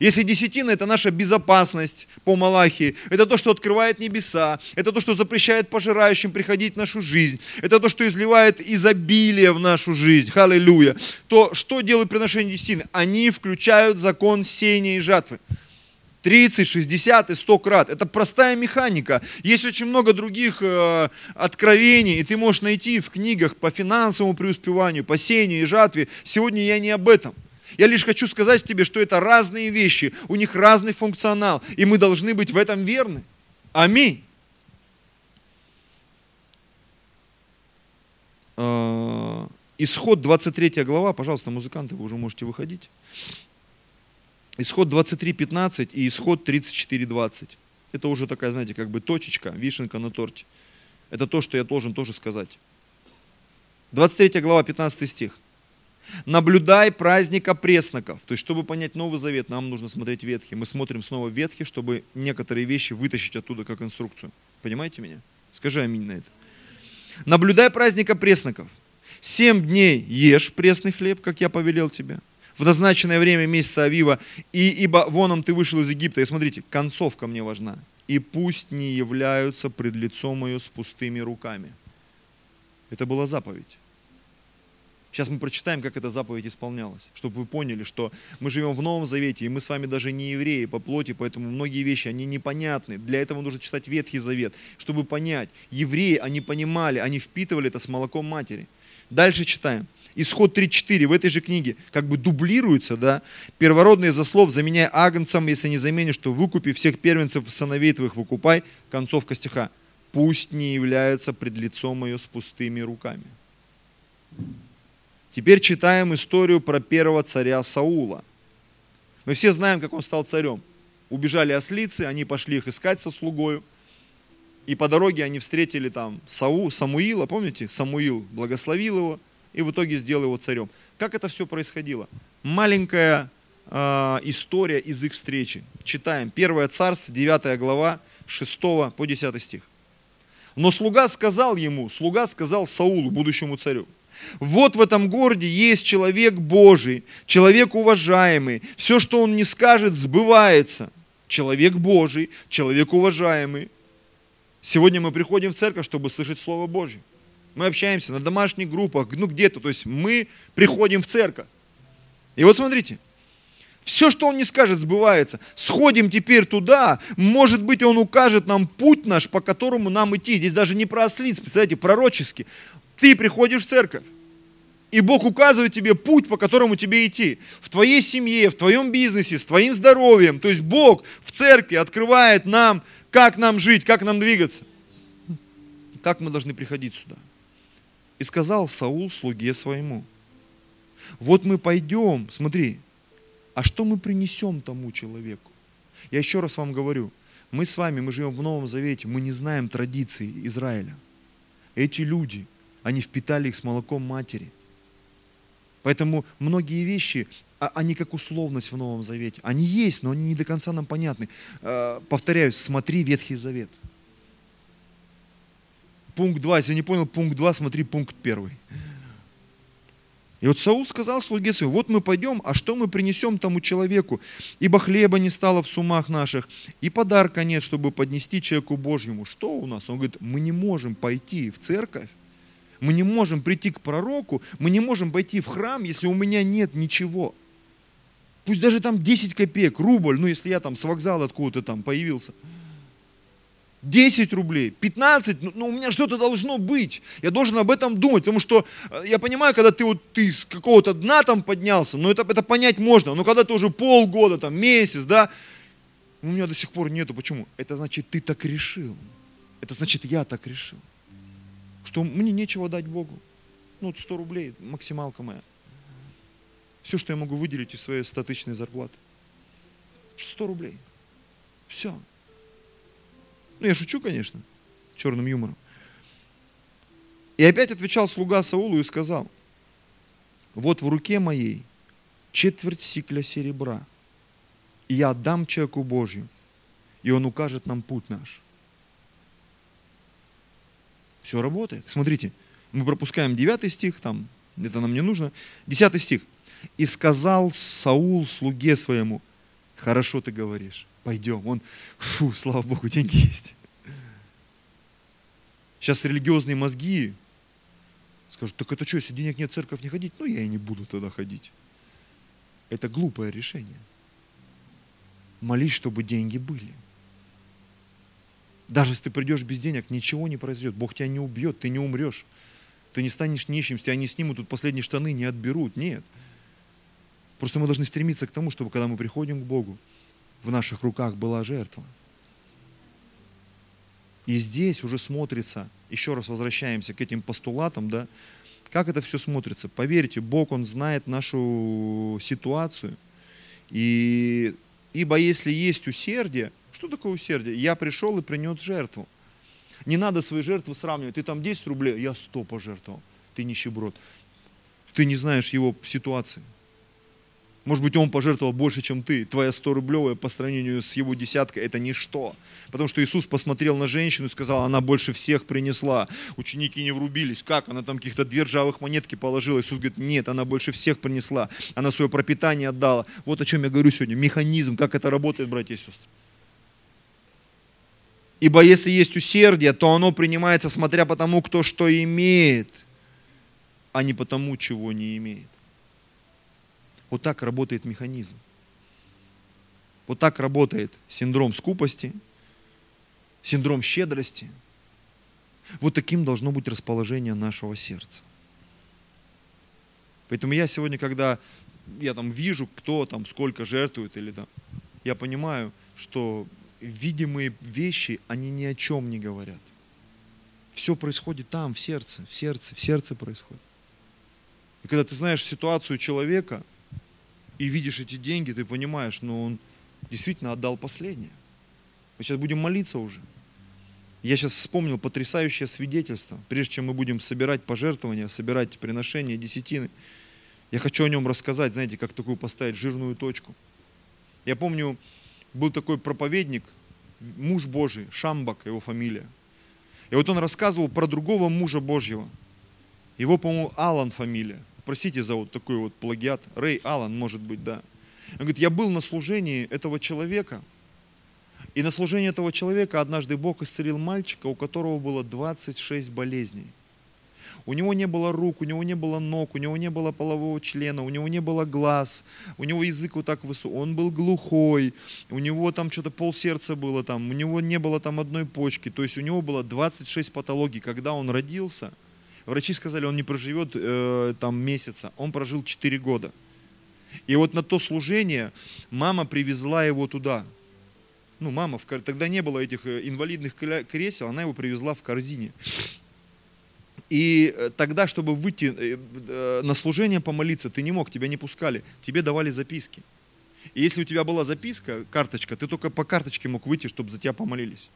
Если десятина – это наша безопасность по Малахии, это то, что открывает небеса, это то, что запрещает пожирающим приходить в нашу жизнь, это то, что изливает изобилие в нашу жизнь, халилюя, то что делают приношение десятины? Они включают закон сеяния и жатвы. 30, 60 и 100 крат. Это простая механика. Есть очень много других э, откровений, и ты можешь найти в книгах по финансовому преуспеванию, по сеянию и жатве. Сегодня я не об этом. Я лишь хочу сказать тебе, что это разные вещи, у них разный функционал, и мы должны быть в этом верны. Аминь. А, исход 23 глава, пожалуйста, музыканты, вы уже можете выходить. Исход 23.15 и исход 34.20. Это уже такая, знаете, как бы точечка, вишенка на торте. Это то, что я должен тоже сказать. 23 глава, 15 стих. Наблюдай праздника пресноков. То есть, чтобы понять Новый Завет, нам нужно смотреть Ветхий. Мы смотрим снова Ветхий, чтобы некоторые вещи вытащить оттуда как инструкцию. Понимаете меня? Скажи аминь на это. Наблюдай праздника пресноков. Семь дней ешь пресный хлеб, как я повелел тебе. В назначенное время месяца Авива, и ибо воном ты вышел из Египта. И смотрите, концовка мне важна. И пусть не являются пред лицом мое с пустыми руками. Это была заповедь. Сейчас мы прочитаем, как эта заповедь исполнялась, чтобы вы поняли, что мы живем в Новом Завете, и мы с вами даже не евреи по плоти, поэтому многие вещи, они непонятны. Для этого нужно читать Ветхий Завет, чтобы понять. Евреи, они понимали, они впитывали это с молоком матери. Дальше читаем. Исход 3.4 в этой же книге как бы дублируется, да, первородные заслов заменяя агнцам, если не заменишь, то выкупи всех первенцев сыновей твоих выкупай, концовка стиха, пусть не является пред лицом ее с пустыми руками. Теперь читаем историю про первого царя Саула. Мы все знаем, как он стал царем. Убежали ослицы, они пошли их искать со слугою. И по дороге они встретили там Сау, Самуила, помните? Самуил благословил его и в итоге сделал его царем. Как это все происходило? Маленькая э, история из их встречи. Читаем. Первое царство, 9 глава, 6 по 10 стих. Но слуга сказал ему, слуга сказал Саулу, будущему царю, вот в этом городе есть человек Божий, человек уважаемый. Все, что он не скажет, сбывается. Человек Божий, человек уважаемый. Сегодня мы приходим в церковь, чтобы слышать Слово Божье. Мы общаемся на домашних группах, ну где-то. То есть мы приходим в церковь. И вот смотрите, все, что он не скажет, сбывается. Сходим теперь туда, может быть, он укажет нам путь наш, по которому нам идти. Здесь даже не про ослиц, представляете, пророчески. Ты приходишь в церковь, и Бог указывает тебе путь, по которому тебе идти. В твоей семье, в твоем бизнесе, с твоим здоровьем. То есть Бог в церкви открывает нам, как нам жить, как нам двигаться. Как мы должны приходить сюда. И сказал Саул слуге своему, вот мы пойдем, смотри, а что мы принесем тому человеку? Я еще раз вам говорю, мы с вами, мы живем в Новом Завете, мы не знаем традиций Израиля. Эти люди – они впитали их с молоком матери. Поэтому многие вещи, а, они как условность в Новом Завете. Они есть, но они не до конца нам понятны. Э, повторяюсь, смотри Ветхий Завет. Пункт 2, если не понял пункт 2, смотри пункт 1. И вот Саул сказал слуге своему, вот мы пойдем, а что мы принесем тому человеку? Ибо хлеба не стало в сумах наших, и подарка нет, чтобы поднести человеку Божьему. Что у нас? Он говорит, мы не можем пойти в церковь, мы не можем прийти к пророку, мы не можем пойти в храм, если у меня нет ничего. Пусть даже там 10 копеек, рубль, ну если я там с вокзала откуда-то там появился. 10 рублей, 15, ну, ну у меня что-то должно быть. Я должен об этом думать, потому что э, я понимаю, когда ты вот ты с какого-то дна там поднялся, но это, это понять можно. Но когда ты уже полгода, там, месяц, да, у меня до сих пор нету. Почему? Это значит, ты так решил. Это значит, я так решил что мне нечего дать Богу. Ну, вот 100 рублей, максималка моя. Все, что я могу выделить из своей статичной зарплаты. 100 рублей. Все. Ну, я шучу, конечно, черным юмором. И опять отвечал слуга Саулу и сказал, вот в руке моей четверть сикля серебра, и я отдам человеку Божью, и Он укажет нам путь наш. Все работает. Смотрите, мы пропускаем 9 стих, там, это нам не нужно. 10 стих. «И сказал Саул слуге своему, хорошо ты говоришь, пойдем». Он, фу, слава Богу, деньги есть. Сейчас религиозные мозги скажут, так это что, если денег нет, церковь не ходить? Ну, я и не буду тогда ходить. Это глупое решение. Молись, чтобы деньги были. Даже если ты придешь без денег, ничего не произойдет. Бог тебя не убьет, ты не умрешь. Ты не станешь нищим, тебя не снимут, тут последние штаны не отберут. Нет. Просто мы должны стремиться к тому, чтобы когда мы приходим к Богу, в наших руках была жертва. И здесь уже смотрится, еще раз возвращаемся к этим постулатам, да, как это все смотрится. Поверьте, Бог, Он знает нашу ситуацию. И, ибо если есть усердие, что такое усердие? Я пришел и принес жертву. Не надо свои жертвы сравнивать. Ты там 10 рублей, я 100 пожертвовал. Ты нищеброд. Ты не знаешь его ситуации. Может быть, он пожертвовал больше, чем ты. Твоя 100 рублевая по сравнению с его десяткой – это ничто. Потому что Иисус посмотрел на женщину и сказал, она больше всех принесла. Ученики не врубились. Как? Она там каких-то две ржавых монетки положила. Иисус говорит, нет, она больше всех принесла. Она свое пропитание отдала. Вот о чем я говорю сегодня. Механизм, как это работает, братья и сестры. Ибо если есть усердие, то оно принимается, смотря по тому, кто что имеет, а не по тому, чего не имеет. Вот так работает механизм. Вот так работает синдром скупости, синдром щедрости. Вот таким должно быть расположение нашего сердца. Поэтому я сегодня, когда я там вижу, кто там сколько жертвует, или там, я понимаю, что видимые вещи, они ни о чем не говорят. Все происходит там, в сердце, в сердце, в сердце происходит. И когда ты знаешь ситуацию человека и видишь эти деньги, ты понимаешь, ну он действительно отдал последнее. Мы сейчас будем молиться уже. Я сейчас вспомнил потрясающее свидетельство. Прежде чем мы будем собирать пожертвования, собирать приношения, десятины, я хочу о нем рассказать, знаете, как такую поставить жирную точку. Я помню, был такой проповедник, муж Божий, Шамбак его фамилия. И вот он рассказывал про другого мужа Божьего. Его, по-моему, Алан фамилия. Простите за вот такой вот плагиат. Рэй Алан, может быть, да. Он говорит, я был на служении этого человека, и на служении этого человека однажды Бог исцелил мальчика, у которого было 26 болезней. У него не было рук, у него не было ног, у него не было полового члена, у него не было глаз, у него язык вот так высокий, он был глухой, у него там что-то полсердца было там, у него не было там одной почки, то есть у него было 26 патологий. Когда он родился, врачи сказали, он не проживет э, там месяца, он прожил 4 года. И вот на то служение мама привезла его туда. Ну, мама, в, тогда не было этих э, инвалидных кресел, она его привезла в корзине. И э, тогда, чтобы выйти э, на служение помолиться, ты не мог, тебя не пускали, тебе давали записки. И если у тебя была записка, карточка, ты только по карточке мог выйти, чтобы за тебя помолились.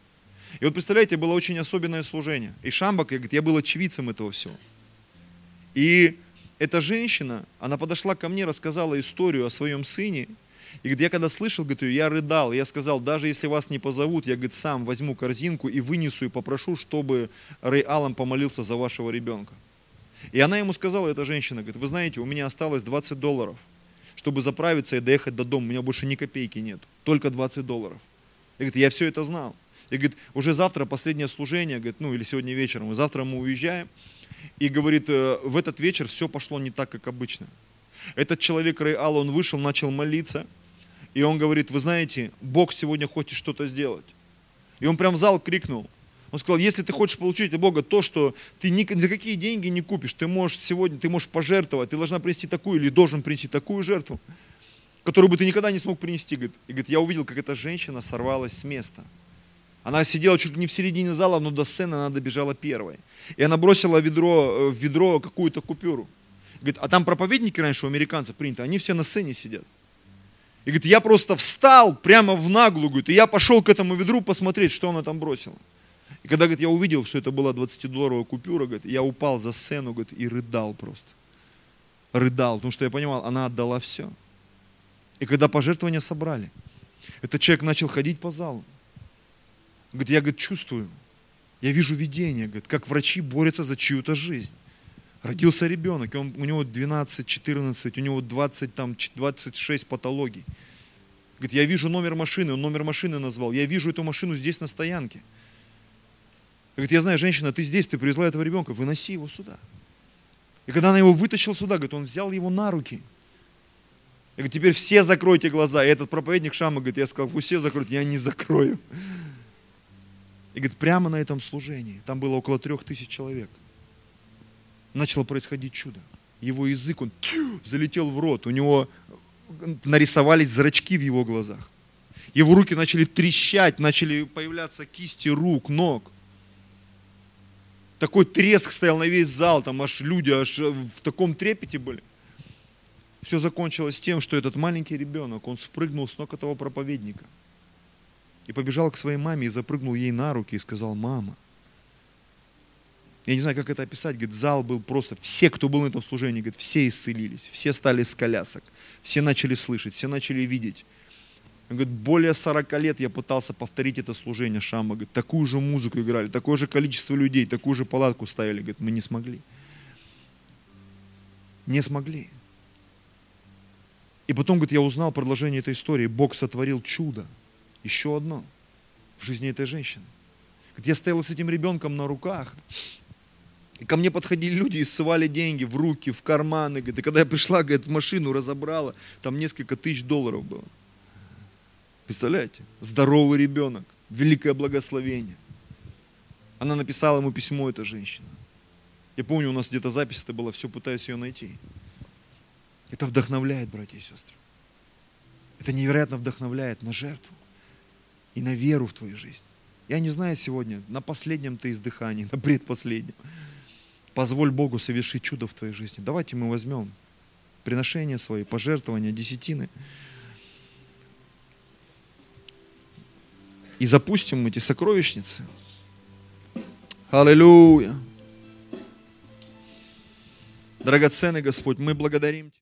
И вот представляете, было очень особенное служение. И Шамбак, я, говорит, я был очевидцем этого всего. И эта женщина, она подошла ко мне, рассказала историю о своем сыне, и говорит, я когда слышал, говорит, я рыдал, я сказал, даже если вас не позовут, я говорит, сам возьму корзинку и вынесу и попрошу, чтобы Рэй Аллан помолился за вашего ребенка. И она ему сказала, эта женщина, говорит, вы знаете, у меня осталось 20 долларов, чтобы заправиться и доехать до дома, у меня больше ни копейки нет, только 20 долларов. И говорит, я все это знал. И говорит, уже завтра последнее служение, говорит, ну или сегодня вечером, и завтра мы уезжаем. И говорит, «Э, в этот вечер все пошло не так, как обычно. Этот человек Рэй Алл, он вышел, начал молиться – и он говорит, вы знаете, Бог сегодня хочет что-то сделать. И он прям в зал крикнул. Он сказал, если ты хочешь получить от Бога то, что ты ни, за какие деньги не купишь, ты можешь сегодня, ты можешь пожертвовать, ты должна принести такую или должен принести такую жертву, которую бы ты никогда не смог принести. И говорит, я увидел, как эта женщина сорвалась с места. Она сидела чуть ли не в середине зала, но до сцены она добежала первой. И она бросила ведро, э, в ведро какую-то купюру. Говорит, а там проповедники раньше у американцев принято, они все на сцене сидят. И говорит, я просто встал прямо в наглую, говорит, и я пошел к этому ведру посмотреть, что она там бросила. И когда, говорит, я увидел, что это была 20-долларовая купюра, говорит, я упал за сцену, говорит, и рыдал просто. Рыдал, потому что я понимал, она отдала все. И когда пожертвования собрали, этот человек начал ходить по залу. Говорит, я, говорит, чувствую, я вижу видение, говорит, как врачи борются за чью-то жизнь. Родился ребенок, он, у него 12, 14, у него 20, там, 26 патологий. Говорит, я вижу номер машины, он номер машины назвал, я вижу эту машину здесь на стоянке. Говорит, я знаю, женщина, ты здесь, ты привезла этого ребенка, выноси его сюда. И когда она его вытащила сюда, говорит, он взял его на руки. Я говорю, теперь все закройте глаза. И этот проповедник Шама говорит, я сказал, пусть все закроют, я не закрою. И говорит, прямо на этом служении, там было около трех тысяч человек, начало происходить чудо. Его язык, он залетел в рот, у него нарисовались зрачки в его глазах. Его руки начали трещать, начали появляться кисти рук, ног. Такой треск стоял на весь зал, там аж люди аж в таком трепете были. Все закончилось тем, что этот маленький ребенок, он спрыгнул с ног этого проповедника и побежал к своей маме и запрыгнул ей на руки и сказал, мама. Я не знаю, как это описать, говорит, зал был просто, все, кто был на этом служении, говорит, все исцелились, все стали с колясок, все начали слышать, все начали видеть. Он говорит, более 40 лет я пытался повторить это служение Шама. Говорит, такую же музыку играли, такое же количество людей, такую же палатку ставили. Говорит, мы не смогли. Не смогли. И потом, говорит, я узнал продолжение этой истории. Бог сотворил чудо. Еще одно в жизни этой женщины. Я стоял с этим ребенком на руках. И ко мне подходили люди и ссывали деньги в руки, в карманы. Говорит, и когда я пришла, говорит, в машину разобрала, там несколько тысяч долларов было. Представляете? Здоровый ребенок, великое благословение. Она написала ему письмо, эта женщина. Я помню, у нас где-то запись это была, все пытаюсь ее найти. Это вдохновляет, братья и сестры. Это невероятно вдохновляет на жертву и на веру в твою жизнь. Я не знаю сегодня, на последнем ты издыхании, на предпоследнем. Позволь Богу совершить чудо в твоей жизни. Давайте мы возьмем приношения свои, пожертвования, десятины. и запустим эти сокровищницы. Аллилуйя. Драгоценный Господь, мы благодарим Тебя.